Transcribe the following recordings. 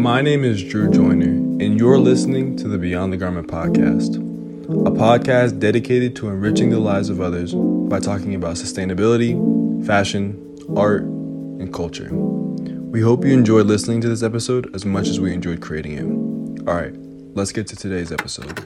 My name is Drew Joyner, and you're listening to the Beyond the Garment podcast, a podcast dedicated to enriching the lives of others by talking about sustainability, fashion, art, and culture. We hope you enjoyed listening to this episode as much as we enjoyed creating it. All right, let's get to today's episode.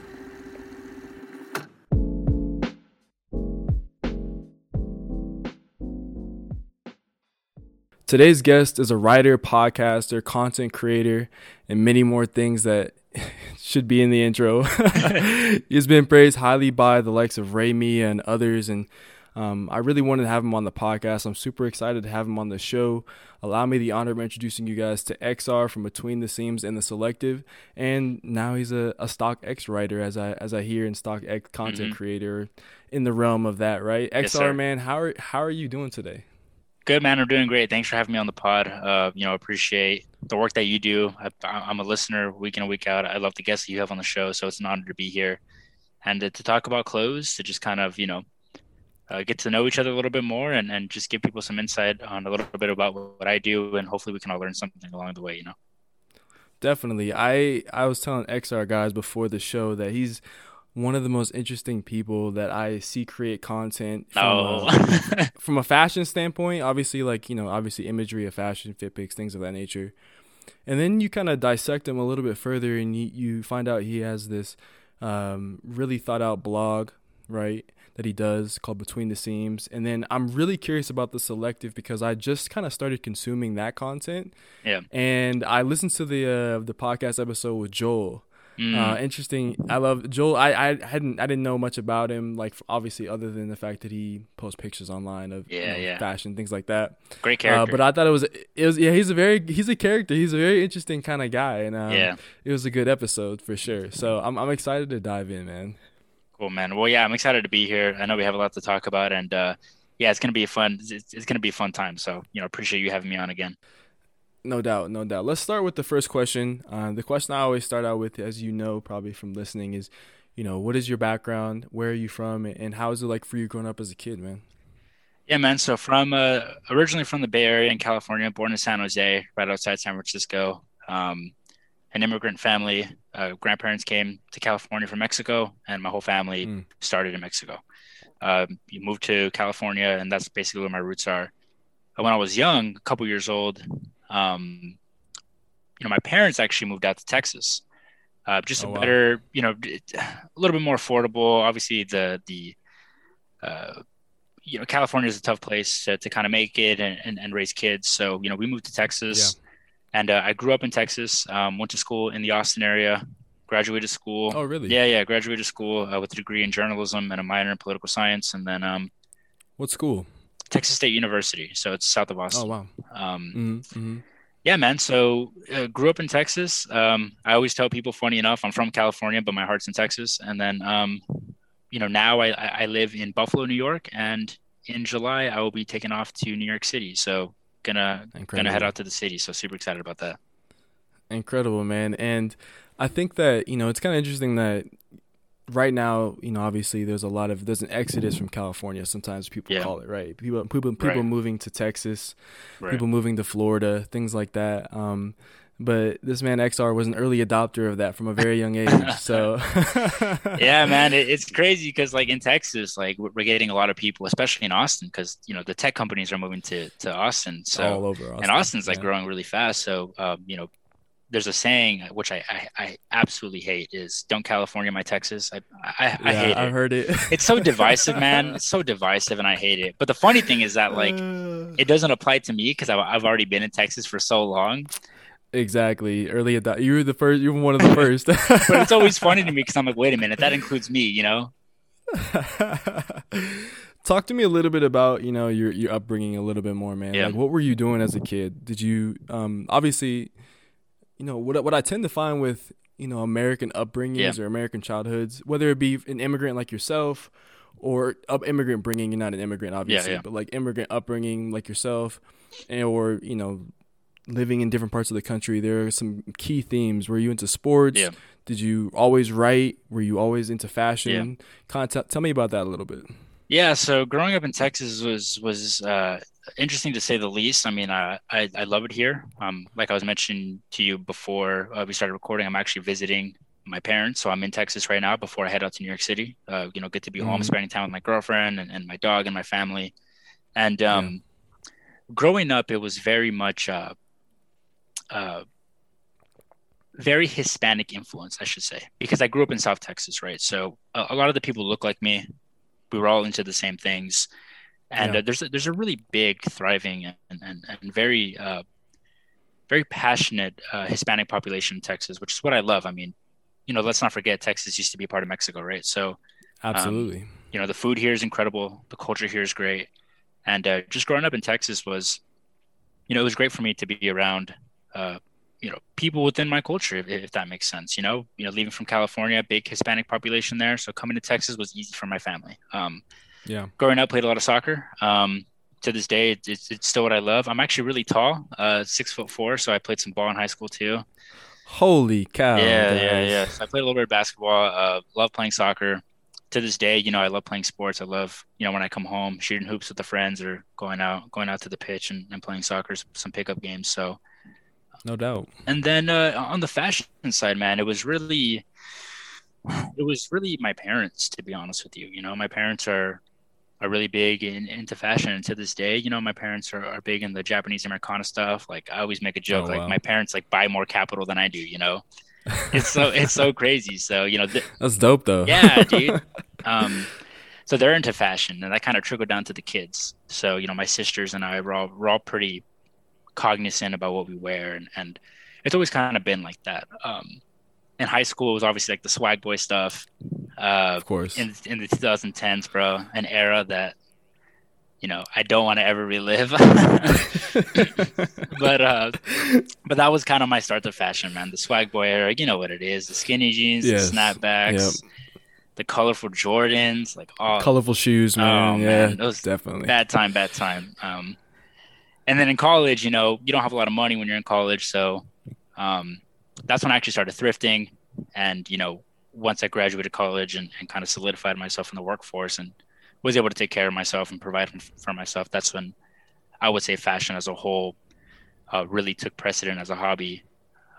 Today's guest is a writer, podcaster, content creator, and many more things that should be in the intro. He's been praised highly by the likes of Ray Mia and others, and um, I really wanted to have him on the podcast. I'm super excited to have him on the show. Allow me the honor of introducing you guys to XR from Between the Seams and the Selective, and now he's a, a StockX writer, as I as I hear, and StockX content mm-hmm. creator in the realm of that. Right, yes, XR man, how are how are you doing today? Good man, I'm doing great. Thanks for having me on the pod. Uh, you know, appreciate the work that you do. I, am a listener week in and week out. I love the guests that you have on the show, so it's an honor to be here and to, to talk about clothes, to just kind of you know uh, get to know each other a little bit more, and, and just give people some insight on a little bit about what I do, and hopefully we can all learn something along the way. You know. Definitely. I I was telling XR guys before the show that he's one of the most interesting people that I see create content from, oh. a, from a fashion standpoint. Obviously, like you know, obviously imagery of fashion, fit pics, things of that nature. And then you kind of dissect him a little bit further, and you, you find out he has this um, really thought out blog, right? That he does called Between the Seams. And then I'm really curious about the selective because I just kind of started consuming that content. Yeah. And I listened to the uh, the podcast episode with Joel Mm. Uh, interesting. I love Joel. I, I hadn't I didn't know much about him, like obviously other than the fact that he posts pictures online of yeah, you know, yeah. fashion things like that. Great character. Uh, but I thought it was it was yeah he's a very he's a character. He's a very interesting kind of guy, and um, yeah, it was a good episode for sure. So I'm I'm excited to dive in, man. Cool, man. Well, yeah, I'm excited to be here. I know we have a lot to talk about, and uh, yeah, it's gonna be a fun. It's, it's gonna be a fun time. So you know, appreciate you having me on again. No doubt, no doubt. Let's start with the first question. Uh, the question I always start out with, as you know, probably from listening, is, you know, what is your background? Where are you from? And how is it like for you growing up as a kid, man? Yeah, man. So from uh, originally from the Bay Area in California, born in San Jose, right outside San Francisco. Um, an immigrant family. Uh, grandparents came to California from Mexico, and my whole family mm. started in Mexico. Um, you moved to California, and that's basically where my roots are. When I was young, a couple years old, um, you know, my parents actually moved out to Texas. Uh, just oh, a better, wow. you know, a little bit more affordable. Obviously, the the uh, you know, California is a tough place to, to kind of make it and, and, and, raise kids. So, you know, we moved to Texas, yeah. and uh, I grew up in Texas. Um, went to school in the Austin area. Graduated school. Oh, really? Yeah, yeah. Graduated school uh, with a degree in journalism and a minor in political science, and then um, what school? Texas State University. So it's south of Austin. Oh wow. Um, mm-hmm, mm-hmm. Yeah, man. So uh, grew up in Texas. Um, I always tell people, funny enough, I'm from California, but my heart's in Texas. And then, um, you know, now I, I live in Buffalo, New York, and in July I will be taking off to New York City. So gonna Incredible. gonna head out to the city. So super excited about that. Incredible, man. And I think that you know it's kind of interesting that right now, you know, obviously there's a lot of there's an exodus from California. Sometimes people yeah. call it right. People people people right. moving to Texas, right. people moving to Florida, things like that. Um, but this man XR was an early adopter of that from a very young age. So yeah, man, it, it's crazy because like in Texas, like we're getting a lot of people, especially in Austin, because you know the tech companies are moving to to Austin. So all over Austin, and Austin's like yeah. growing really fast. So um, you know there's a saying which I, I, I, absolutely hate is "Don't California my Texas." I I, yeah, I hate it. I've heard it. it's so divisive, man. It's so divisive, and I hate it. But the funny thing is that like it doesn't apply to me because I've, I've already been in Texas for so long. Exactly. Early adopter. You were the first. You were one of the first. but it's always funny to me because I'm like, wait a minute, that includes me, you know. Talk to me a little bit about you know your your upbringing a little bit more, man. Yeah. Like, what were you doing as a kid? Did you um obviously you know what what I tend to find with you know American upbringings yeah. or American childhoods, whether it be an immigrant like yourself or up immigrant bringing, you're not an immigrant obviously, yeah, yeah. but like immigrant upbringing like yourself, and, or you know living in different parts of the country, there are some key themes. Were you into sports? Yeah. Did you always write? Were you always into fashion? Yeah. Content. Tell me about that a little bit. Yeah, so growing up in Texas was was uh, interesting to say the least. I mean, I, I, I love it here. Um, like I was mentioning to you before uh, we started recording, I'm actually visiting my parents. So I'm in Texas right now before I head out to New York City. Uh, you know, get to be mm-hmm. home, spending time with my girlfriend and, and my dog and my family. And um, yeah. growing up, it was very much uh, uh, very Hispanic influence, I should say, because I grew up in South Texas, right? So a, a lot of the people look like me. We were all into the same things, and yeah. uh, there's a, there's a really big, thriving, and and, and very uh, very passionate uh, Hispanic population in Texas, which is what I love. I mean, you know, let's not forget Texas used to be part of Mexico, right? So um, absolutely, um, you know, the food here is incredible, the culture here is great, and uh, just growing up in Texas was, you know, it was great for me to be around uh, you know people within my culture if, if, that makes sense you know you know leaving from california big hispanic population there so coming to texas was easy for my family um yeah. Growing up played a lot of soccer. Um to this day it's, it's still what i love. I'm actually really tall uh six foot four so i played some ball in high school too. Holy cow yeah guys. yeah. Yeah so i played a little bit of basketball uh love playing soccer. To this day you know i love playing sports. I love you know when i come home shooting hoops with the friends or going out going out to the pitch and, and playing soccer some pickup games so. No doubt. And then uh, on the fashion side, man, it was really, it was really my parents, to be honest with you. You know, my parents are are really big in, into fashion, and to this day, you know, my parents are, are big in the Japanese Americana stuff. Like I always make a joke, oh, like wow. my parents like buy more Kapital than I do. You know, it's so it's so crazy. So you know, th- that's dope though. yeah, dude. Um, so they're into fashion, and that kind of trickled down to the kids. So you know, my sisters and I were all we're all pretty cognizant about what we wear and, and it's always kind of been like that um, in high school it was obviously like the swag boy stuff uh, of course. in, in the 2010s bro an era that you know i don't want to ever relive. But uh but that was kind of my start to fashion man. The swag boy era you know what it is the skinny jeans yes. the snapbacks yep. the colorful jordans like all colorful shoes man. oh, yeah man, those definitely. bad time bad time. Um and then in college, you know, you don't have a lot of money when you're in college, so um, that's when I actually started thrifting. And you know, once I graduated college and, and kind of solidified myself in the workforce and was able to take care of myself and provide for myself, that's when I would say fashion as a whole uh, really took precedent as a hobby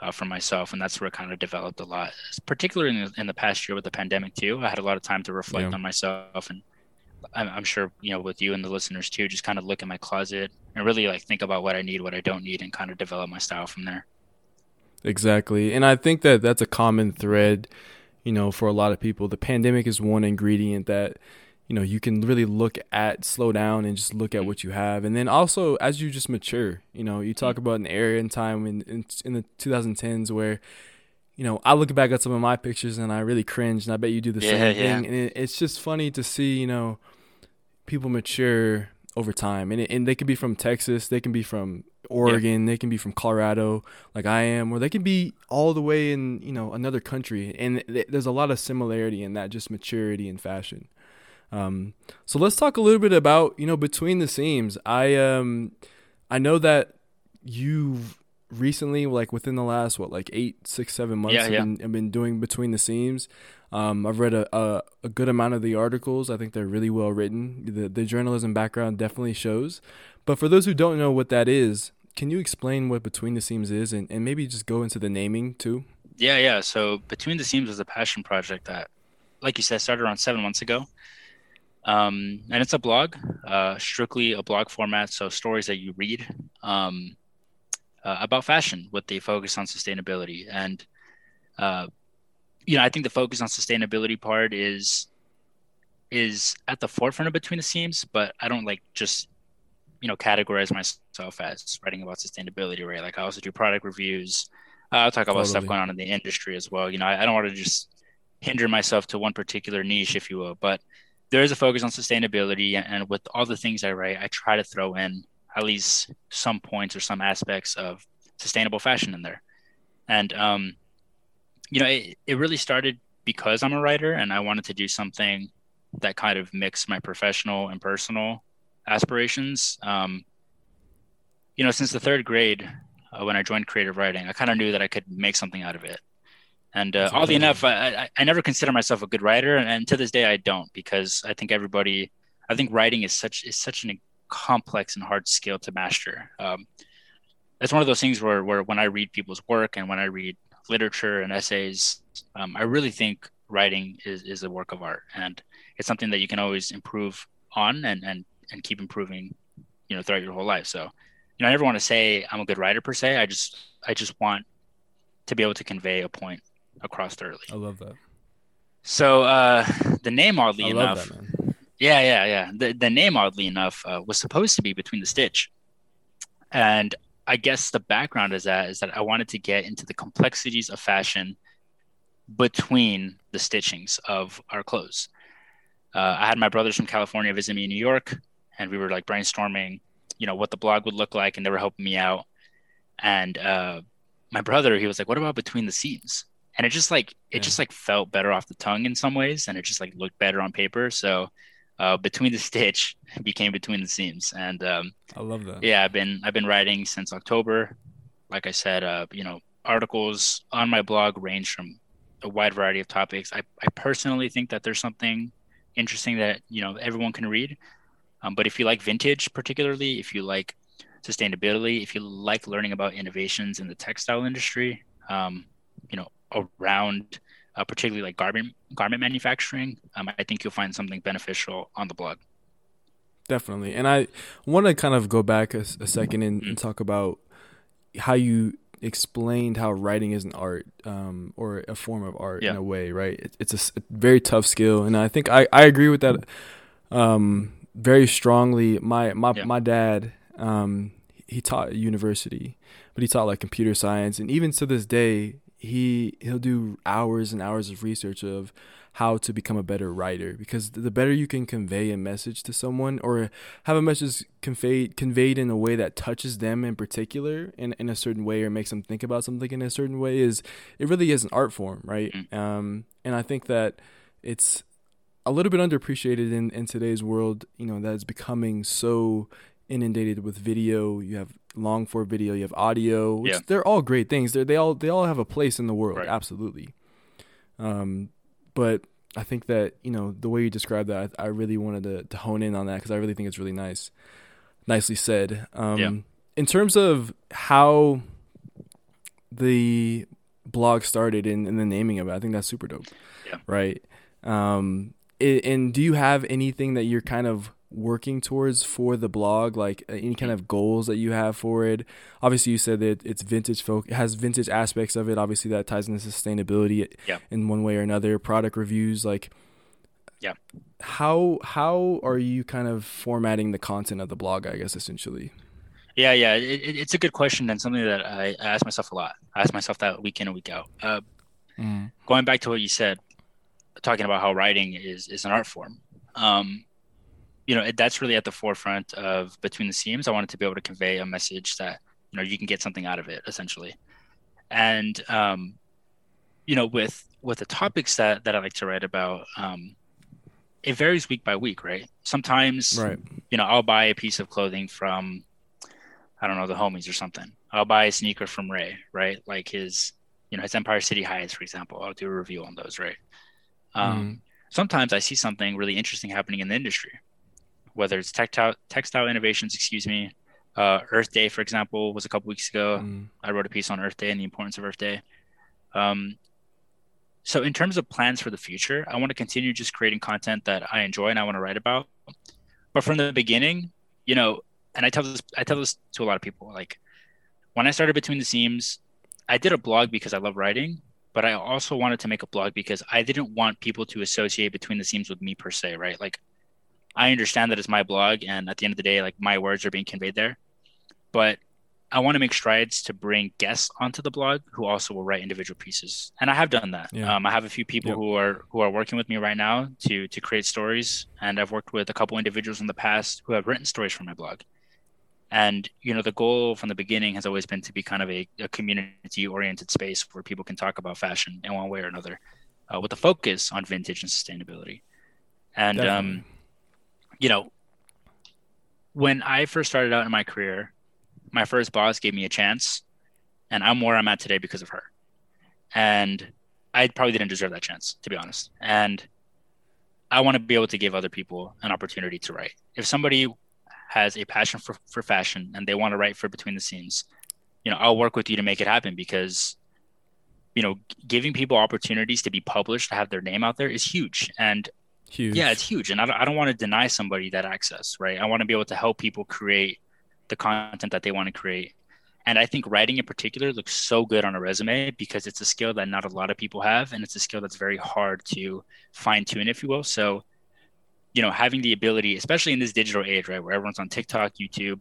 uh, for myself, and that's where it kind of developed a lot. Particularly in the, in the past year with the pandemic too, I had a lot of time to reflect yeah. on myself and I'm, I'm sure you know with you and the listeners too just kind of look at my closet and really like think about what i need what i don't need and kind of develop my style from there exactly and i think that that's a common thread you know for a lot of people the pandemic is one ingredient that you know you can really look at slow down and just look at mm-hmm. what you have and then also as you just mature you know you talk mm-hmm. about an area in time in, in, in the 2010s where you know, I look back at some of my pictures and I really cringe, and I bet you do the yeah, same yeah. thing. And it, it's just funny to see, you know, people mature over time, and and they can be from Texas, they can be from Oregon, yeah. they can be from Colorado, like I am, or they can be all the way in you know another country, and th- there's a lot of similarity in that, just maturity and fashion. Um, so let's talk a little bit about you know between the seams. I um, I know that you've recently, like within the last what, like eight, six, seven months, yeah, yeah. I've, been, I've been doing between the seams. Um, I've read a, a, a good amount of the articles. I think they're really well written. The the journalism background definitely shows. But for those who don't know what that is, can you explain what Between the Seams is, and, and maybe just go into the naming too? Yeah, yeah. So Between the Seams was a passion project that, like you said, started around seven months ago. Um, and it's a blog, uh, strictly a blog format, so stories that you read. Um, uh, about fashion with the focus on sustainability. And, uh, you know, I think the focus on sustainability part is is at the forefront of between the seams, but I don't like just you know categorize myself as writing about sustainability, right? Like I also do product reviews. Uh, I'll talk about totally. stuff going on in the industry as well. You know, I, I don't want to just hinder myself to one particular niche, if you will, but there is a focus on sustainability, and with all the things I write, I try to throw in at least some points or some aspects of sustainable fashion in there. And, um, you know, it, it really started because I'm a writer and I wanted to do something that kind of mixed my professional and personal aspirations. Um, you know, since the third grade, uh, when I joined creative writing, I kind of knew that I could make something out of it. And uh, oddly enough, I, I, I, never consider myself a good writer, and, and, to this day, I don't because I think everybody, I think writing is such is such an complex and hard skill to master. Um, it's one of those things where, where when I read people's work and when I read literature and essays, um, I really think writing is, is a work of art and it's something that you can always improve on and, and, and keep improving, you know, throughout your whole life. So, you know, I never want to say I'm a good writer per se. I just, I just want to be able to convey a point across thoroughly. I love that. So, uh, the name oddly enough, love that. Yeah, yeah, yeah. The the name, oddly enough, uh, was supposed to be between the stitch, and I guess the background is that is that I wanted to get into the complexities of fashion between the stitchings of our clothes. Uh, I had my brothers from California visit me in New York, and we were like brainstorming, you know, what the blog would look like, and they were helping me out. And uh, my brother, he was like, "What about between the seams?" And it just like it Yeah. just like felt better off the tongue in some ways, and it just like looked better on paper. So uh, between the stitch became between the seams, and um, I love that. yeah, I've been I've been writing since October. Like I said, uh, you know, articles on my blog range from a wide variety of topics. I, I personally think that there's something interesting that you know everyone can read. Um, but if you like vintage, particularly if you like sustainability, if you like learning about innovations in the textile industry, um, you know, around uh, particularly like garment garment manufacturing, um, I think you'll find something beneficial on the blog. Definitely. And I want to kind of go back a, a second and, and talk about how you explained how writing is an art um, or a form of art in a way, right? It, it's a very tough skill. And I think I, I agree with that um, very strongly. My, my, Yeah. my dad, um, he taught at university, but he taught like computer science. And even to this day, he, he'll do hours and hours of research of how to become a better writer because the better you can convey a message to someone or have a message conveyed conveyed in a way that touches them in particular in, in a certain way or makes them think about something in a certain way is it really is an art form right? Um, and i think that it's a little bit underappreciated in, in today's world you know that is becoming so inundated with video you have long form video you have audio which Yeah. they're all great things they're, they all they all have a place in the world Right. absolutely um, but I think that you know the way you described that, I, I really wanted to, to hone in on that because I really think it's really nice, nicely said. Um, Yeah. In terms of how the blog started and, and the naming of it, I think that's super dope. Yeah. Right. Um, i and do you have anything that you're kind of working towards for the blog like uh, any kind of goals that you have for it obviously you said that it's vintage folk it has vintage aspects of it obviously that ties into sustainability Yeah. in one way or another product reviews like Yeah. how how are you kind of formatting the content of the blog i guess essentially Yeah, yeah, it, it, it's a good question and something that I, I ask myself a lot. I ask myself that week in and week out. Uh, going back to what you said, talking about how writing is is an art form. Um, you know, that's really at the forefront of Between the Seams. I wanted to be able to convey a message that you know you can get something out of it, essentially. And um, you know, with with the topics that that I like to write about, um, it varies week by week, right? Sometimes right you know, I'll buy a piece of clothing from, I don't know, the homies or something. I'll buy a sneaker from Ray, right? Like his, you know, his Empire City Highs, for example. I'll do a review on those, right? Um, Sometimes I see something really interesting happening in the industry, whether it's textile textile innovations, excuse me. Uh, Earth Day, for example, was a couple weeks ago. Mm. I wrote a piece on Earth Day and the importance of Earth Day. Um, so, in terms of plans for the future, I want to continue just creating content that I enjoy and I want to write about. But from the beginning, you know, and I tell this, I tell this to a lot of people. Like when I started Between the Seams, I did a blog because I love writing, but I also wanted to make a blog because I didn't want people to associate Between the Seams with me per se, right? Like I understand that it's my blog, and at the end of the day, like my words are being conveyed there, but I want to make strides to bring guests onto the blog who also will write individual pieces, and I have done that. Yeah. Um, I have a few people Yep. who are who are working with me right now to to create stories, and I've worked with a couple individuals in the past who have written stories for my blog. And you know, the goal from the beginning has always been to be kind of a, a community-oriented space where people can talk about fashion in one way or another, uh, with a focus on vintage and sustainability. And Definitely. um, you know, when I first started out in my career, my first boss gave me a chance, and I'm where I'm at today because of her. And I probably didn't deserve that chance, to be honest. And I want to be able to give other people an opportunity to write. If somebody has a passion for, for fashion and they want to write for between the seams, you know, I'll work with you to make it happen because, you know, giving people opportunities to be published, to have their name out there is huge. And huge. Yeah, it's huge. And I don't, I don't want to deny somebody that access, right? I want to be able to help people create the content that they want to create. And I think writing in particular looks so good on a resume because it's a skill that not a lot of people have. And it's a skill that's very hard to fine tune, if you will. So, you know, having the ability, especially in this digital age, right, where everyone's on TikTok, YouTube,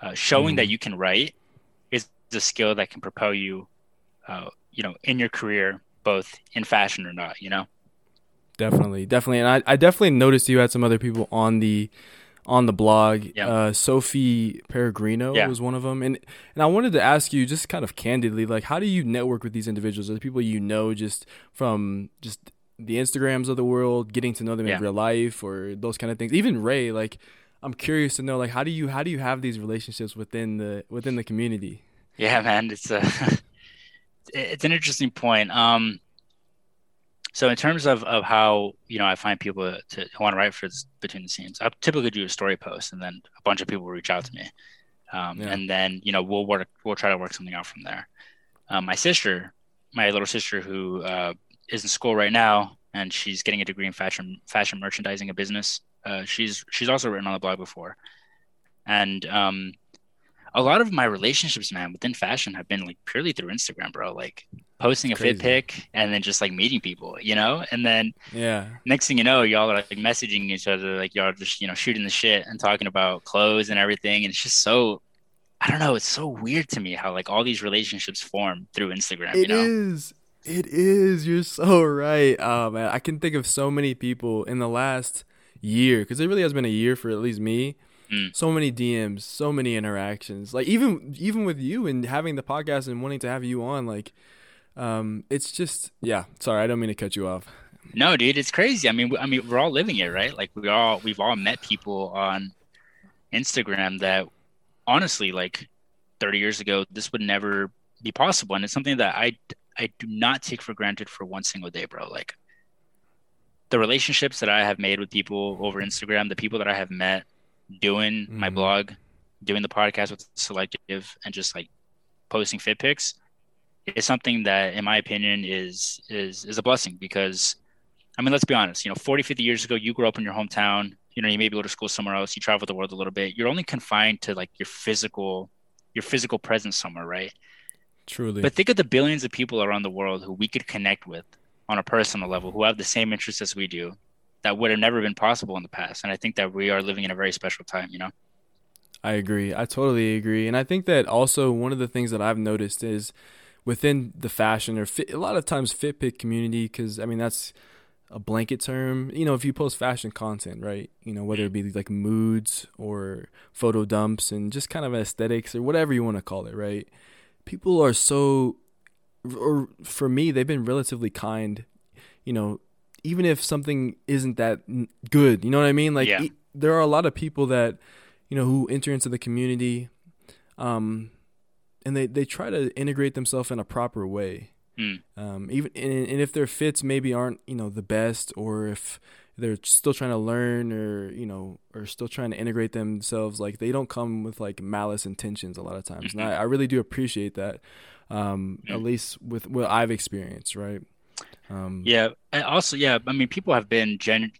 uh, showing mm. that mm-hmm. you can write is a skill that can propel you, uh, you know, in your career, both in fashion or not, you know? Definitely, definitely. And I, I definitely noticed you had some other people on the on the blog. Yeah. Uh, Sophie Peregrino yeah. was one of them, and and I wanted to ask you just kind of candidly, like, how do you network with these individuals? Are the people you know just from just the Instagrams of the world, getting to know them yeah. in real life, or those kind of things? Even Ray, like, I'm curious to know, like, how do you how do you have these relationships within the within the community? Yeah, man, it's a it's an interesting point. Um, so in terms of, of how you know I find people to, to want to write for this, between the seams, I typically do a story post, and then a bunch of people will reach out to me, um, yeah. and then you know we'll work we'll try to work something out from there. Um, my sister, my little sister, who uh, is in school right now, and she's getting a degree in fashion fashion merchandising and business. Uh, she's she's also written on the blog before, and um, a lot of my relationships, man, within fashion have been like purely through Instagram, bro. Like posting a fit pic and then just like meeting people, you know? And then yeah, next thing you know, y'all are like messaging each other, like y'all just, you know, shooting the shit and talking about clothes and everything. And it's just so I don't know, it's so weird to me how like all these relationships form through Instagram. It you know? is. It is. You're so right. Oh man. I can think of so many people in the last year, because it really has been a year for at least me Mm. So many DMs, so many interactions. Like even even with you and having the podcast and wanting to have you on, like um, it's just yeah. Sorry, I don't mean to cut you off. No, dude, it's crazy. I mean, I mean, we're all living it, right? Like we all we've all met people on Instagram that honestly, like 30 years ago, this would never be possible, and it's something that I I do not take for granted for one single day, bro. Like the relationships that I have made with people over Instagram, the people that I have met, doing mm-hmm. my blog, doing the podcast with Selective, and just like posting fit pics is something that, in my opinion, is is is a blessing because, I mean, let's be honest. You know, 40, 50 years ago, you grew up in your hometown. You know, you maybe go to school somewhere else. You travel the world a little bit. You're only confined to like your physical, your physical presence somewhere, right? Truly. But think of the billions of people around the world who we could connect with on a personal level, who have the same interests as we do, that would have never been possible in the past. And I think that we are living in a very special time, you know? I agree. I totally agree. And I think that also one of the things that I've noticed is within the fashion or fit, a lot of times fit pic community, because I mean, that's a blanket term. You know, if you post fashion content, right? You know, whether it be like moods or photo dumps and just kind of aesthetics or whatever you want to call it, right? People are so, or for me, they've been relatively kind. You know, even if something isn't that good, you know what I mean? Like yeah. e- there are a lot of people that you know who enter into the community, um, and they they try to integrate themselves in a proper way. Mm. Um, even and, and if their fits maybe aren't you know the best, or if they're still trying to learn or you know or still trying to integrate themselves like they don't come with like malice intentions a lot of times and I, I really do appreciate that um, at least with what i've experienced right um, yeah, and also yeah, I mean, people have been gen-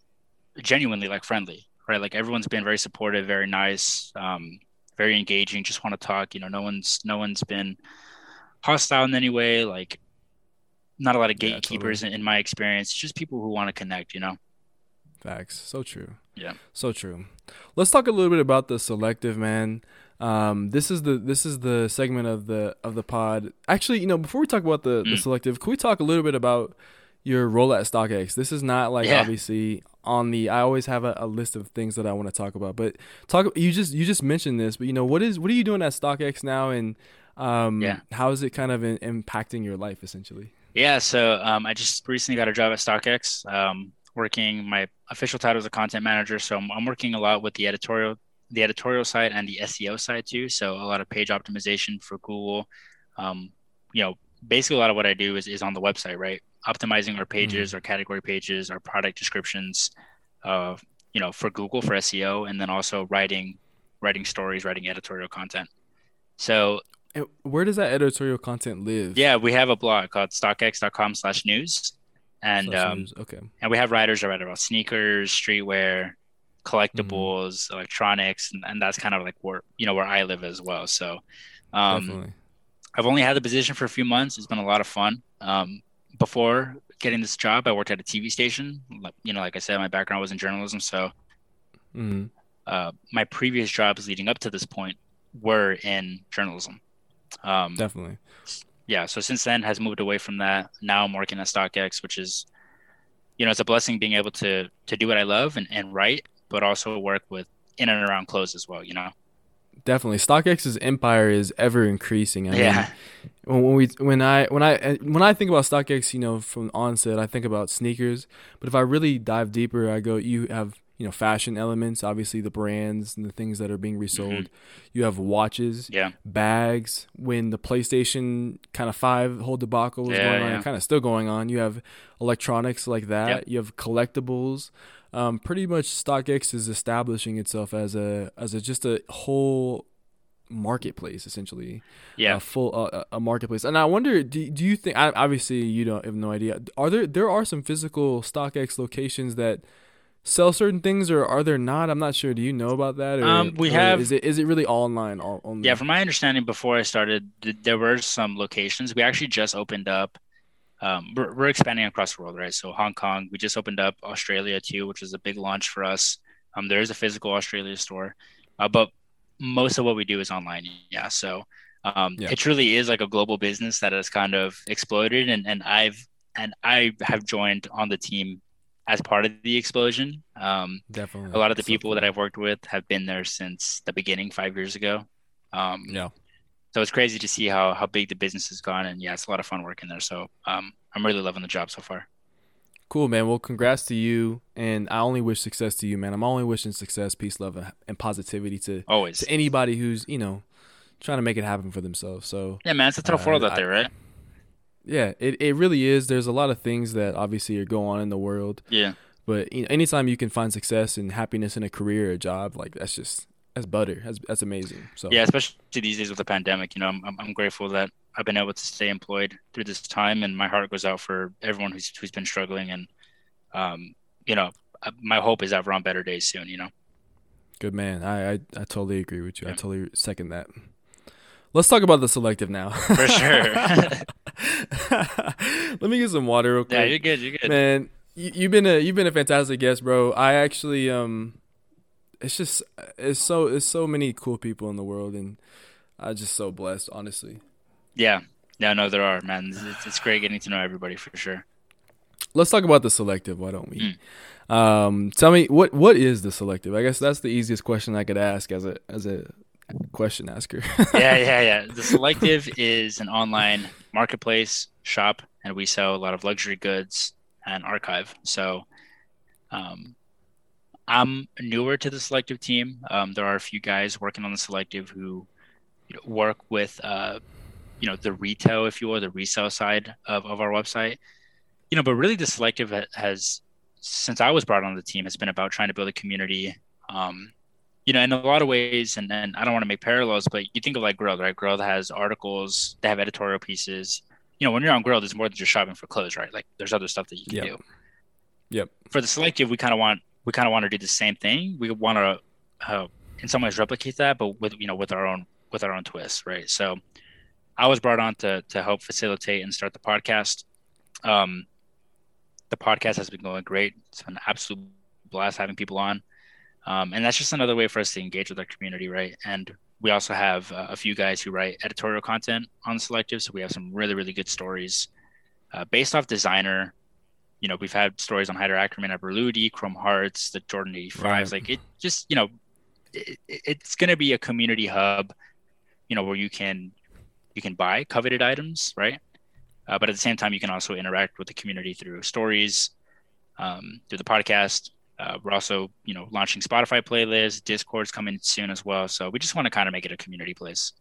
genuinely like friendly, right? Like everyone's been very supportive, very nice, um, very engaging. Just want to talk. You know, no one's no one's been hostile in any way. Like, not a lot of gatekeepers yeah, totally. in, in my experience. Just people who want to connect. You know. Facts. So true. Yeah. So true. Let's talk a little bit about the selective man. Um, this is the this is the segment of the of the pod. Actually, you know, before we talk about the, mm. the selective, can we talk a little bit about your role at StockX. This is not like yeah. obviously on the. I always have a, a, list of things that I want to talk about, but talk. You just you just mentioned this, but you know what is what are you doing at StockX now, and um, yeah. how is it kind of in, impacting your life essentially? Yeah, so um, I just recently got a job at StockX. Um, working my official title is a content manager, so I'm, I'm working a lot with the editorial the editorial side and the SEO side too. So a lot of page optimization for Google. Um, you know, basically a lot of what I do is, is on the website, right? Optimizing our pages, mm-hmm. our category pages, our product descriptions, uh, you know, for Google for SEO, and then also writing writing stories, writing editorial content. So And where does that editorial content live? yeah, we have a blog called stockx.com slash news. And Slash um, news. okay. and we have writers that write about sneakers, streetwear, collectibles, Mm-hmm. electronics, and, and that's kind of like where you know where I live as well. So um. I've only had the position for a few months. It's been a lot of fun. Um, before getting this job, I worked at a TV station. You know, like I said, my background was in journalism, so hmm uh, my previous jobs leading up to this point were in journalism. Um, Definitely. yeah, so since then has moved away from that. Now I'm working at StockX, which is, you know, it's a blessing being able to to do what I love and, and write, but also work with in and around clothes as well. You know. Definitely. StockX's empire is ever increasing. I yeah. mean, when when we when I when I when I think about StockX, you know, from onset, I think about sneakers. But if I really dive deeper, I go, you have you know fashion elements, obviously the brands and the things that are being mm-hmm. resold. You have watches, Yeah. bags. When the PlayStation kind of five whole debacle was Yeah, going on, yeah. kind of still going on. You have electronics like that. Yep. You have collectibles. Um, pretty much, StockX is establishing itself as a as a just a whole marketplace essentially Yeah. a full uh, a marketplace. And I wonder, do, do you think? Obviously, you don't have no idea. Are there there are some physical StockX locations that sell certain things, or are there not? I'm not sure. Do you know about that? Or, Um, we have- Is it is it really all online? All only? Yeah, from my understanding, before I started, th- there were some locations. We actually just opened up. Um, we're, we're expanding across the world, right? So Hong Kong, we just opened up Australia too, which is a big launch for us. Um, there is a physical Australia store, uh, but most of what we do is online. Yeah, so um, Yeah. it truly is like a global business that has kind of exploded, and and I've and I have joined on the team as part of the explosion. Um, definitely. a lot of the people that. I've worked with have been there since the beginning five years ago. Um, Yeah. So it's crazy to see how how big the business has gone, and yeah, it's a lot of fun working there. So um, I'm really loving the job so far. Cool, man. Well, congrats to you, and I only wish success to you, man. I'm only wishing success, peace, love, and positivity to Always. to anybody who's you know trying to make it happen for themselves. So Yeah, man, it's a tough Uh, world out I- there, right? yeah, it, it really is. There's a lot of things that obviously are going on in the world, Yeah, but you know, anytime you can find success and happiness in a career or a job, like that's just that's butter. That's that's amazing. So yeah, especially these days with the pandemic. You know, I'm I'm- grateful that I've been able to stay employed through this time, and my heart goes out for everyone who's who's been struggling. And um, you know, uh, my hope is that we're on better days soon. You know. good man. I I, I totally agree with you. I totally second that. Let's talk about the selective now. For sure. Let me get some water real quick. Yeah, you're good. You're good. Man, you, you've been a you've been a fantastic guest, bro. I actually um, it's just it's so it's so many cool people in the world, and I'm just so blessed, honestly. Yeah. No, no, there are, man. It's, it's great getting to know everybody for sure. Let's talk about the selective. Why don't we? Um, tell me what what is the selective? I guess that's the easiest question I could ask as a as a question asker. yeah, yeah, yeah. The Selective is an online marketplace shop, and we sell a lot of luxury goods and archive. So, um, I'm newer to the Selective team. Um, there are a few guys working on the Selective who you know, work with, uh, you know, the retail, if you will, the resale side of, of our website. You know, but really, the Selective ha- has, since I was brought on the team, has been about trying to build a community. Um, you know, in a lot of ways, and then I don't want to make parallels, but you think of like Grailed, right? Grailed has articles, they have editorial pieces. You know, when you're on Grailed, it's more than just shopping for clothes, right? Like there's other stuff that you can Yep. do. Yep. For the selective, we kind of want we kind of want to do the same thing. We want to, uh, in some ways, replicate that, but with you know with our own with our own twist, right? So, I was brought on to to help facilitate and start the podcast. Um, the podcast has been going great. It's been an absolute blast having people on. Um, and that's just another way for us to engage with our community, right? And we also have uh, a few guys who write editorial content on Selective, so we have some really, really good stories uh, based off designer. You know, we've had stories on Haider Ackermann, Aberludi, Chrome Hearts, the Jordan 85s. Right. Like it just, you know, it, it's going to be a community hub, you know, where you can you can buy coveted items, right? Uh, but at the same time, you can also interact with the community through stories, um, through the podcast. Uh, we're also, you know, launching Spotify playlists. Discord's coming soon as well. So we just want to kind of make it a community place.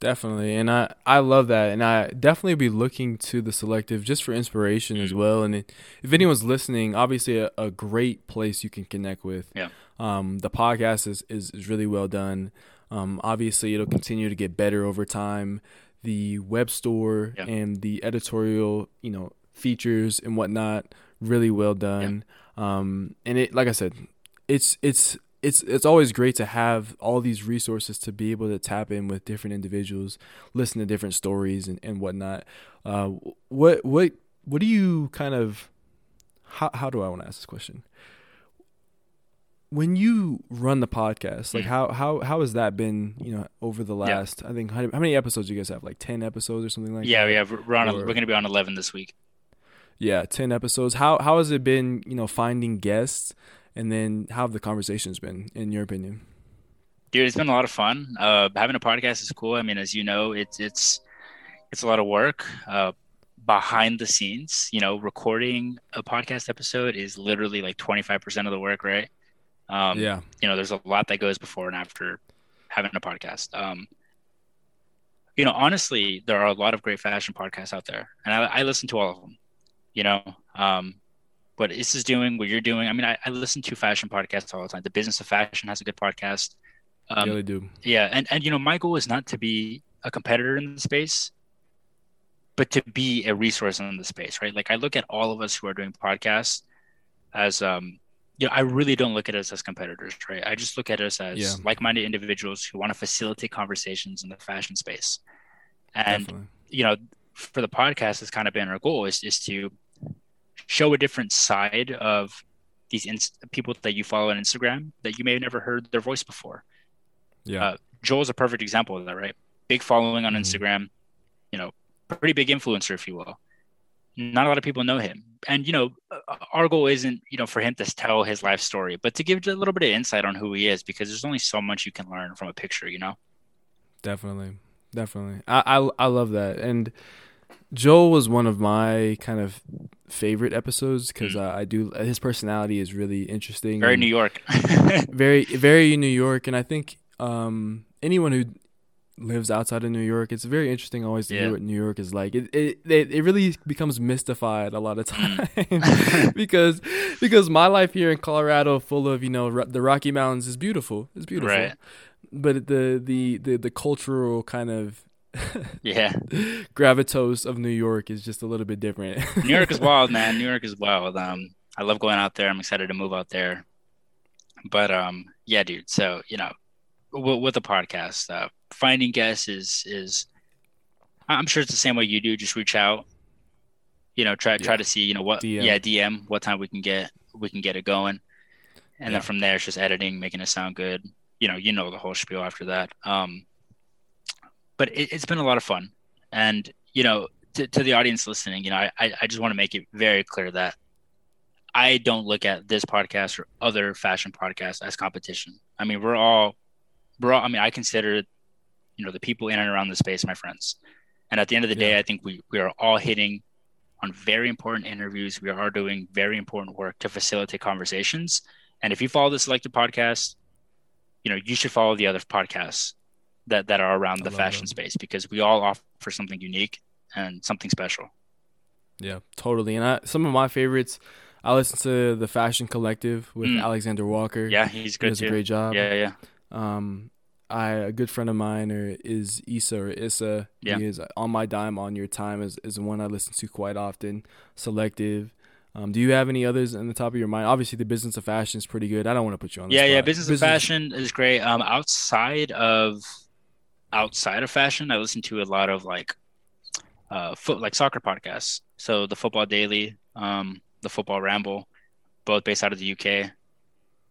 Definitely, and I I love that, and I definitely be looking to the selective just for inspiration as well. And if anyone's listening, obviously a, a great place you can connect with. Yeah. Um, the podcast is, is, is really well done. Um, obviously, it'll continue to get better over time. The web store Yeah. and the editorial, you know, features and whatnot, really well done. Um, and it, like I said, it's it's it's it's always great to have all these resources to be able to tap in with different individuals, listen to different stories and, and whatnot. Uh, what what what do you kind of how how do I want to ask this question? When you run the podcast, like how how how has that been? You know, over the Yeah. last I think how, many episodes do you guys have? Like ten episodes or something like yeah, that. we have we're on. Or- we're going to be on eleven this week. Yeah, ten episodes. How how has it been? You know, finding guests, and then how have the conversations been, in your opinion? Dude, it's been a lot of fun. Uh, having a podcast is cool. I mean, as you know, it's it's it's a lot of work uh, behind the scenes. You know, recording a podcast episode is literally like twenty five percent of the work, right? Um, yeah, you know, there's a lot that goes before and after having a podcast. Um, you know, honestly, there are a lot of great fashion podcasts out there, and I, I listen to all of them. You know, um, what this is doing, what you're doing. I mean, I, I listen to fashion podcasts all the time. The Business of Fashion has a good podcast. Um, yeah, they do. yeah, and and you know, my goal is not to be a competitor in the space, but to be a resource in the space, right? Like I look at all of us who are doing podcasts as um you know, I really don't look at us as competitors, right? I just look at us as Yeah. like-minded individuals who want to facilitate conversations in the fashion space. And Definitely. you know, for the podcast, it's kind of been our goal is is to show a different side of these inst- people that you follow on Instagram that you may have never heard their voice before. Yeah, uh, Joel's a perfect example of that, right? Big following on Mhm. Instagram, you know, pretty big influencer, if you will. Not a lot of people know him, and you know, uh, our goal isn't you know for him to tell his life story, but to give a little bit of insight on who he is, because there's only so much you can learn from a picture, you know. definitely, definitely. I, I I love that. And Joel was one of my kind of favorite episodes because uh, I do. His personality is really interesting. Mm. Very New York. very very New York, and I think um, anyone who lives outside of New York, it's very interesting always to Yeah. hear what New York is like. It it it, really becomes mystified a lot of Mm. because because my life here in Colorado, full of you know ro- the Rocky Mountains, is beautiful. It's beautiful, Right. but the the the the cultural kind of yeah, gravitas of New York is just a little bit different. New York is wild, man. New York is wild. Um, I love going out there. I'm excited to move out there. But um, yeah, dude. So you know, with, with the podcast, uh, finding guests is is. I'm sure it's the same way you do. Just reach out. You know, try try Yeah. to see. You know what? DM. Yeah, DM. What time we can get we can get it going, and Yeah. then from there it's just editing, making it sound good. You know, you know the whole spiel after that. Um, but it, it's been a lot of fun, and you know, to, to the audience listening, you know, I, I just want to make it very clear that I don't look at this podcast or other fashion podcasts as competition. I mean, we're all, we're all, I mean, I consider, you know, the people in and around the space my friends. And at the end of the day, I think we, we are all hitting on very important interviews. We are doing very important work to facilitate conversations. And if you follow the Selective podcast, you know, you should follow the other podcasts that, that are around I the fashion them. space because we all offer something unique and something special. Yeah, totally. And I, some of my favorites, I listen to the Fashion Collective with Mm. Alexander Walker. Yeah, he's he good does too. a great job. yeah, yeah. Um, I a good friend of mine or is Issa or Issa. Yeah. He is on my dime on your time is is one I listen to quite often. Selective. Um, do you have any others in the top of your mind? Obviously, the business of fashion is pretty good. I don't want to put you on. The yeah yeah spot. business, of fashion is great um outside of outside of fashion i listen to a lot of like uh foot like soccer podcasts. So the football daily um the football ramble both based out of the uk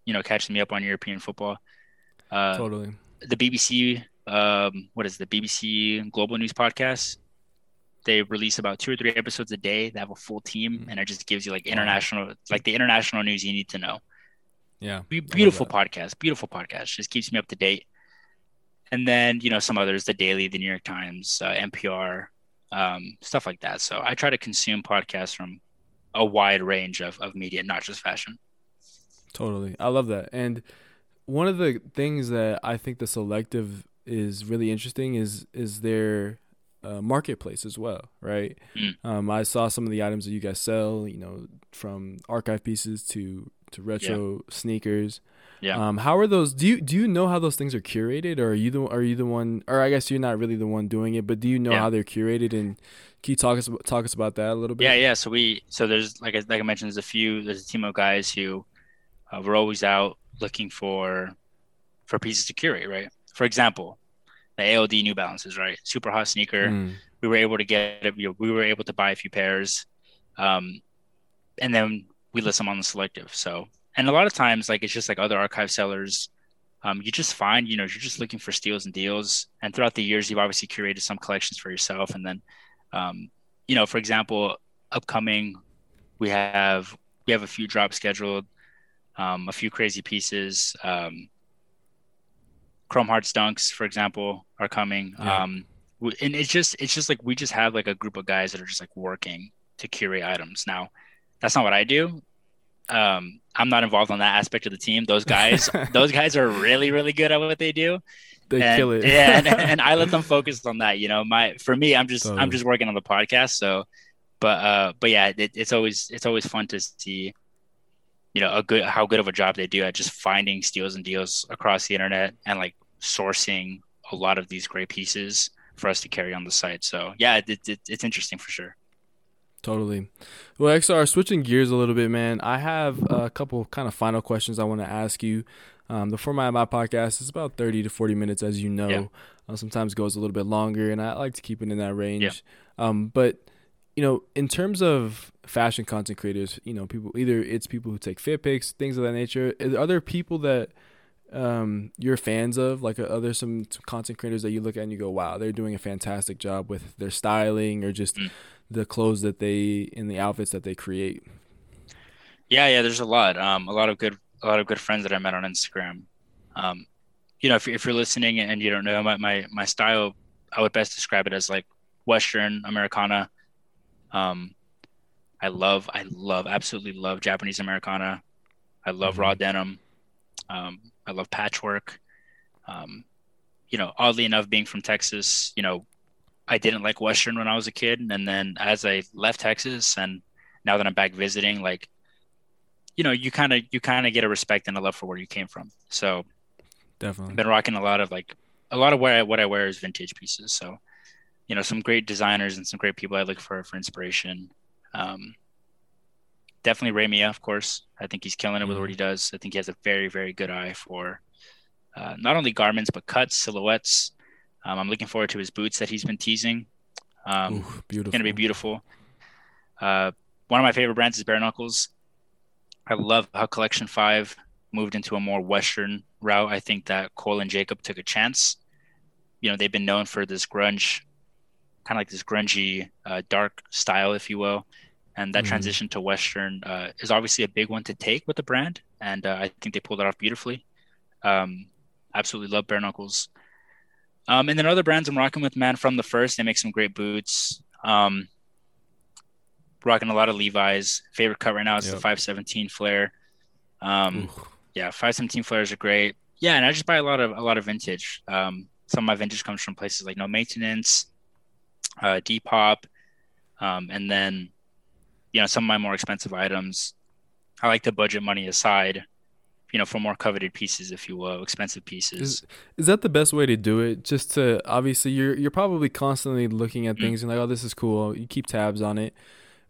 you know catching me up on european football. Uh Totally. the bbc um what is it, the bbc global news podcast they release about two or three episodes a day. They have a full team and it just gives you like international like the international news you need to know. Yeah. Be- beautiful podcast beautiful podcast. Just keeps me up to date and then you know some others the daily the new york times uh, npr um, stuff like that so i try to consume podcasts from a wide range of, of media not just fashion Totally. I love that. And one of the things that I think the selective is really interesting is is their uh, marketplace as well, right? Mm. Um, I saw some of the items that you guys sell, you know, from archive pieces to to retro yeah. sneakers. Yeah. Um, how are those? Do you do you know how those things are curated, or are you the are you the one? Or I guess you're not really the one doing it, but do you know yeah. how they're curated? And can you talk us talk us about that a little bit? Yeah, yeah. So we so there's like I, like I mentioned, there's a few there's a team of guys who uh, we're always out looking for for pieces to curate, right? For example, the ALD New Balances, right? Super hot sneaker. Mm. We were able to get it. We were able to buy a few pairs, um, and then we list them on the selective. So and a lot of times like it's just like other archive sellers um, you just find you know you're just looking for steals and deals. And throughout the years you've obviously curated some collections for yourself. And then um, you know for example upcoming we have we have a few drops scheduled um, a few crazy pieces um, chrome hearts dunks for example are coming. Yeah. Um, and it's just it's just like we just have like a group of guys that are just like working to curate items. Now that's not what i do. Um, I'm not involved on that aspect of the team. Those guys, those guys are really, really good at what they do. They and, kill it. yeah, and, and, I let them focus on that. You know, my for me, I'm just totally. I'm just working on the podcast. So, but uh, but yeah, it, it's always it's always fun to see, you know, a good how good of a job they do at just finding steals and deals across the internet and like sourcing a lot of these great pieces for us to carry on the site. So yeah, it, it, it's interesting for sure. Totally. Well, XR, switching gears a little bit, man. I have a couple kind of final questions I want to ask you. Um, the format of my podcast is about 30 to 40 minutes, as you know. Yeah. Uh, sometimes goes a little bit longer, and I like to keep it in that range. Yeah. Um, but, you know, in terms of fashion content creators, you know, people either it's people who take fit pics, things of that nature. Are there people that um, you're fans of? Like, are there some, some content creators that you look at and you go, wow, they're doing a fantastic job with their styling or just. Mm the clothes that they in the outfits that they create. Yeah, yeah, there's a lot. Um, a lot of good, a lot of good friends that I met on Instagram. Um, you know, if, if you're listening and you don't know my, my my style, I would best describe it as like Western Americana. Um, I love, I love, absolutely love Japanese Americana. I love mm-hmm. raw denim. Um, I love patchwork. Um, you know, oddly enough, being from Texas, you know, I didn't like Western when I was a kid, and then as I left Texas, and now that I'm back visiting, like, you know, you kind of you kind of get a respect and a love for where you came from. So, definitely, I've been rocking a lot of like a lot of what I, what I wear is vintage pieces. So, you know, some great designers and some great people I look for for inspiration. Um, definitely Ramia, of course. I think he's killing it with what he mm-hmm. does. I think he has a very very good eye for uh, not only garments but cuts, silhouettes. Um, I'm looking forward to his boots that he's been teasing. Um, Ooh, beautiful. Going to be beautiful. Uh, one of my favorite brands is Bare Knuckles. I love how Collection Five moved into a more Western route. I think that Cole and Jacob took a chance. You know, they've been known for this grunge, kind of like this grungy, uh, dark style, if you will. And that mm transition to Western uh, is obviously a big one to take with the brand. And uh, I think they pulled it off beautifully. Um, absolutely love Bare Knuckles. Um, and then other brands I'm rocking with, man, from the first, they make some great boots. Um, rocking a lot of Levi's. Favorite cut right now is yep. the 517 flare. Um, yeah, 517 flares are great. Yeah, and I just buy a lot of a lot of vintage. Um, some of my vintage comes from places like No Maintenance, uh, Depop, um, and then you know some of my more expensive items. I like to budget money aside you know, for more coveted pieces, if you will, expensive pieces. Is, is that the best way to do it? Just to obviously, you're you're probably constantly looking at mm. things mm-hmm. and like, oh, this is cool. You keep tabs on it,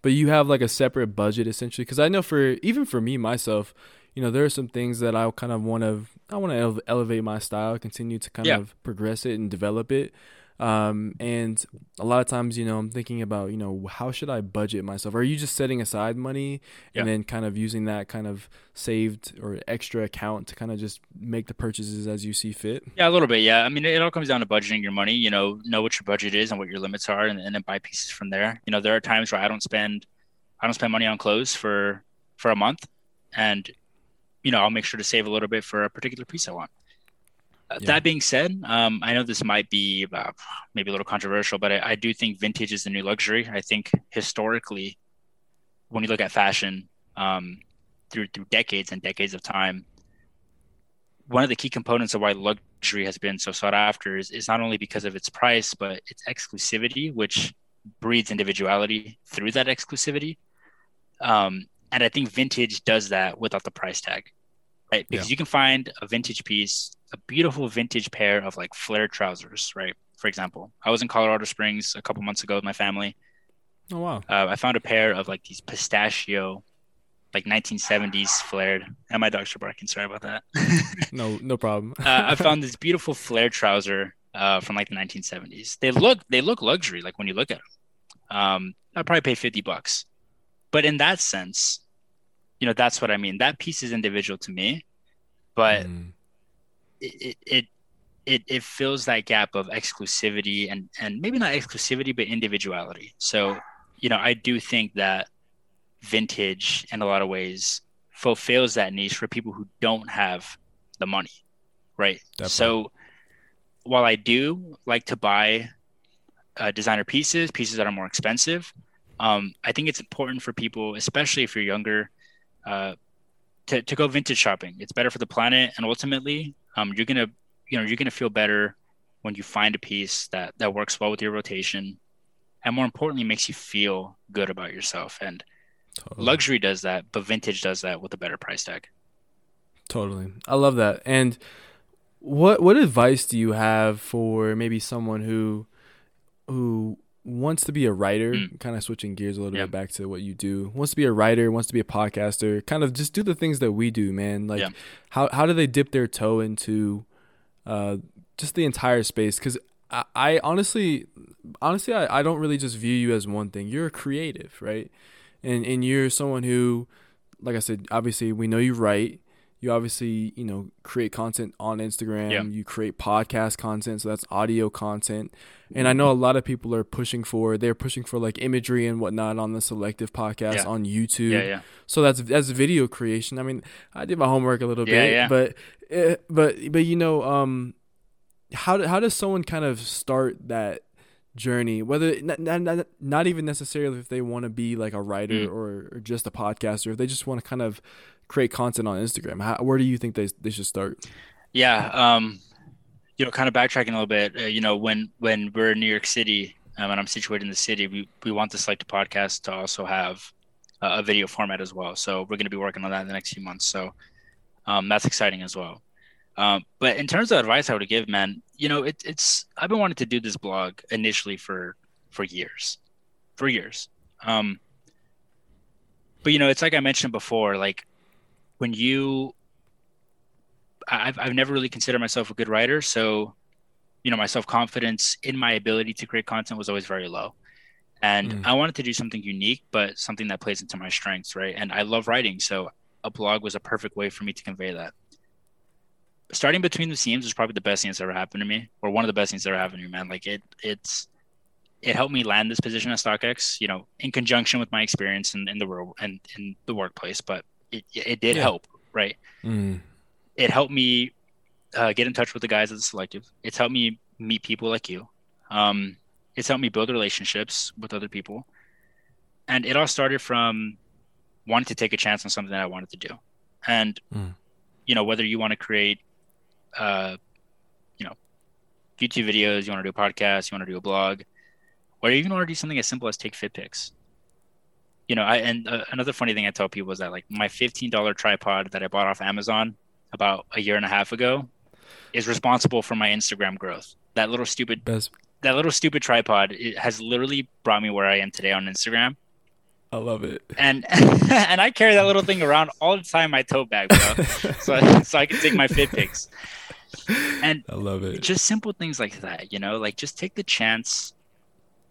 but you have like a separate budget essentially. Because I know for even for me myself, you know, there are some things that I kind of want to I want to elevate my style, continue to kind yeah. of progress it and develop it. Um, and a lot of times, you know, I'm thinking about, you know, how should I budget myself? Are you just setting aside money yeah. and then kind of using that kind of saved or extra account to kind of just make the purchases as you see fit? Yeah, a little bit. Yeah. I mean, it all comes down to budgeting your money, you know, know what your budget is and what your limits are and, and then buy pieces from there. You know, there are times where I don't spend, I don't spend money on clothes for, for a month and, you know, I'll make sure to save a little bit for a particular piece I want. Yeah. That being said, um, I know this might be uh, maybe a little controversial, but I, I, do think vintage is the new luxury. I think historically, when you look at fashion um, through through decades and decades of time, one of the key components of why luxury has been so sought after is, is not only because of its price, but its exclusivity, which breeds individuality through that exclusivity. Um, and I think vintage does that without the price tag, right? Because yeah. you can find a vintage piece, a beautiful vintage pair of like flare trousers, right? For example, I was in Colorado Springs a couple months ago with my family. Oh wow! Uh, I found a pair of like these pistachio, like 1970s flared. And my dogs are barking. Sorry about that. no, no problem. uh, I found this beautiful flare trouser uh, from like the 1970s. They look they look luxury, like when you look at them. Um, I'd probably pay 50 bucks. But in that sense, you know, that's what I mean. That piece is individual to me, but mm. it, it it it fills that gap of exclusivity and and maybe not exclusivity but individuality. So, you know, I do think that vintage in a lot of ways fulfills that niche for people who don't have the money, right? Definitely. So while I do like to buy uh, designer pieces, pieces that are more expensive, um, I think it's important for people, especially if you're younger, uh, to, to go vintage shopping. It's better for the planet, and ultimately, um, you're gonna you know you're gonna feel better when you find a piece that that works well with your rotation, and more importantly, makes you feel good about yourself. And totally. luxury does that, but vintage does that with a better price tag. Totally, I love that. And what what advice do you have for maybe someone who who wants to be a writer, mm. kind of switching gears a little yeah. bit back to what you do, wants to be a writer, wants to be a podcaster, kind of just do the things that we do, man. Like, yeah. how how do they dip their toe into uh, just the entire space? Because I, I, honestly, honestly, I, I don't really just view you as one thing. You're a creative, right? And and you're someone who, like I said, obviously we know you write you obviously you know create content on instagram yeah. you create podcast content so that's audio content and i know a lot of people are pushing for they're pushing for like imagery and whatnot on the selective podcast yeah. on youtube yeah, yeah. so that's that's video creation i mean i did my homework a little bit yeah. but uh, but but you know um how how does someone kind of start that journey whether not, not, not even necessarily if they want to be like a writer mm. or, or just a podcaster if they just want to kind of create content on Instagram? How, where do you think they they should start? Yeah, um, you know, kind of backtracking a little bit. Uh, you know, when when we're in New York City um, and I'm situated in the city, we we want the Select podcast to also have uh, a video format as well. So we're going to be working on that in the next few months. So um, that's exciting as well. Um, but in terms of advice I would give, man, you know, it, it's I've been wanting to do this blog initially for for years, for years. Um, but you know, it's like I mentioned before, like when you I've, I've never really considered myself a good writer. So you know my self-confidence in my ability to create content was always very low. And mm. i wanted to do something unique but something that plays into my strengths right? And i love writing. So a blog was a perfect way for me to convey that starting between the seams was probably the best thing that's ever happened to me or one of the best things that ever happened to me man like it it's it helped me land this position at StockX, you know, in conjunction with my experience in, in the world and in the workplace. But it, it did yeah. help, right? Mm. It helped me uh, get in touch with the guys at the selective. It's helped me meet people like you. Um, it's helped me build relationships with other people. And it all started from wanting to take a chance on something that I wanted to do. And, mm. you know, whether you want to create, uh, you know, YouTube videos, you want to do a podcast, you want to do a blog, or you even want to do something as simple as take fit pics you know, I and uh, another funny thing I tell people is that like my fifteen dollar tripod that I bought off Amazon about a year and a half ago is responsible for my Instagram growth. That little stupid Best. that little stupid tripod it has literally brought me where I am today on Instagram. I love it. And and I carry that little thing around all the time in my tote bag, bro. so so I can take my fit pics. And I love it. Just simple things like that, you know, like just take the chance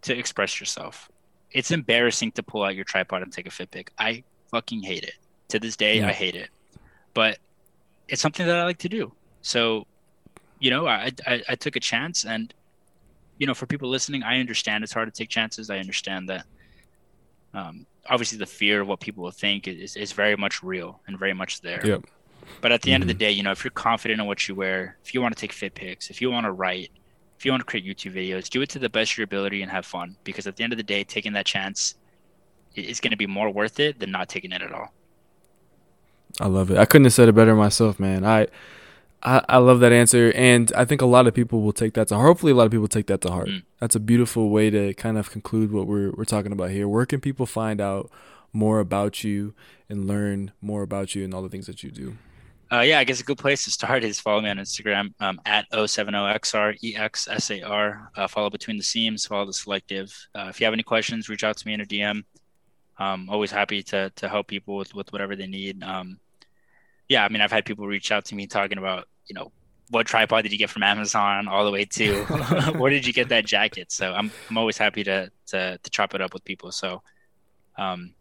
to express yourself it's embarrassing to pull out your tripod and take a fit pic. I fucking hate it. To this day, yeah. I hate it. But it's something that I like to do. So, you know, I, I, I took a chance, and you know, for people listening, I understand it's hard to take chances. I understand that. Um, obviously, the fear of what people will think is is very much real and very much there. Yep. But at the mm-hmm. end of the mm-hmm. day, you know, if you're confident in what you wear, if you want to take fit pics, if you want to write, if you want to create YouTube videos, do it to the best of your ability and have fun. Because at the end of the day, taking that chance is going to be more worth it than not taking it at all. I love it. I couldn't have said it better myself, man. I, I, I love that answer, and I think a lot of people will take that to. Hopefully, a lot of people take that to heart. Mm. That's a beautiful way to kind of conclude what we're we're talking about here. Where can people find out more about you and learn more about you and all the things that you do? Uh, yeah, I guess a good place to start is follow me on Instagram um, at 070XREXSAR. Uh, follow Between the Seams, follow The Selective. Uh, if you have any questions, reach out to me in a DM. Um, always happy to, to help people with, with whatever they need. Um, yeah, I mean, I've had people reach out to me talking about, you know, what tripod did you get from Amazon all the way to where did you get that jacket? So I'm, I'm always happy to, to, to chop it up with people. So, um,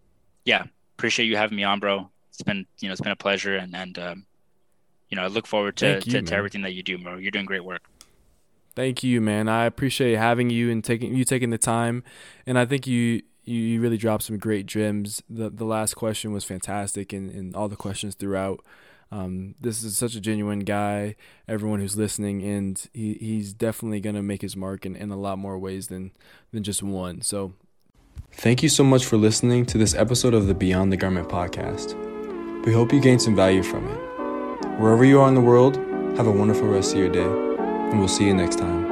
yeah, appreciate you having me on, bro. It's been, you know, it's been a pleasure. And, and, um, you know, I look forward to, you, to, to, everything that you do, bro. You're doing great work. Thank you, man. I appreciate having you and taking you taking the time. And I think you you, really dropped some great gems. The the last question was fantastic and, and all the questions throughout. Um, this is such a genuine guy, everyone who's listening, and he, he's definitely going to make his mark in, in a lot more ways than, than just one. So, thank you so much for listening to this episode of the Beyond the Garment podcast. We hope you gained some value from it. Wherever you are in the world, have a wonderful rest of your day, and we'll see you next time.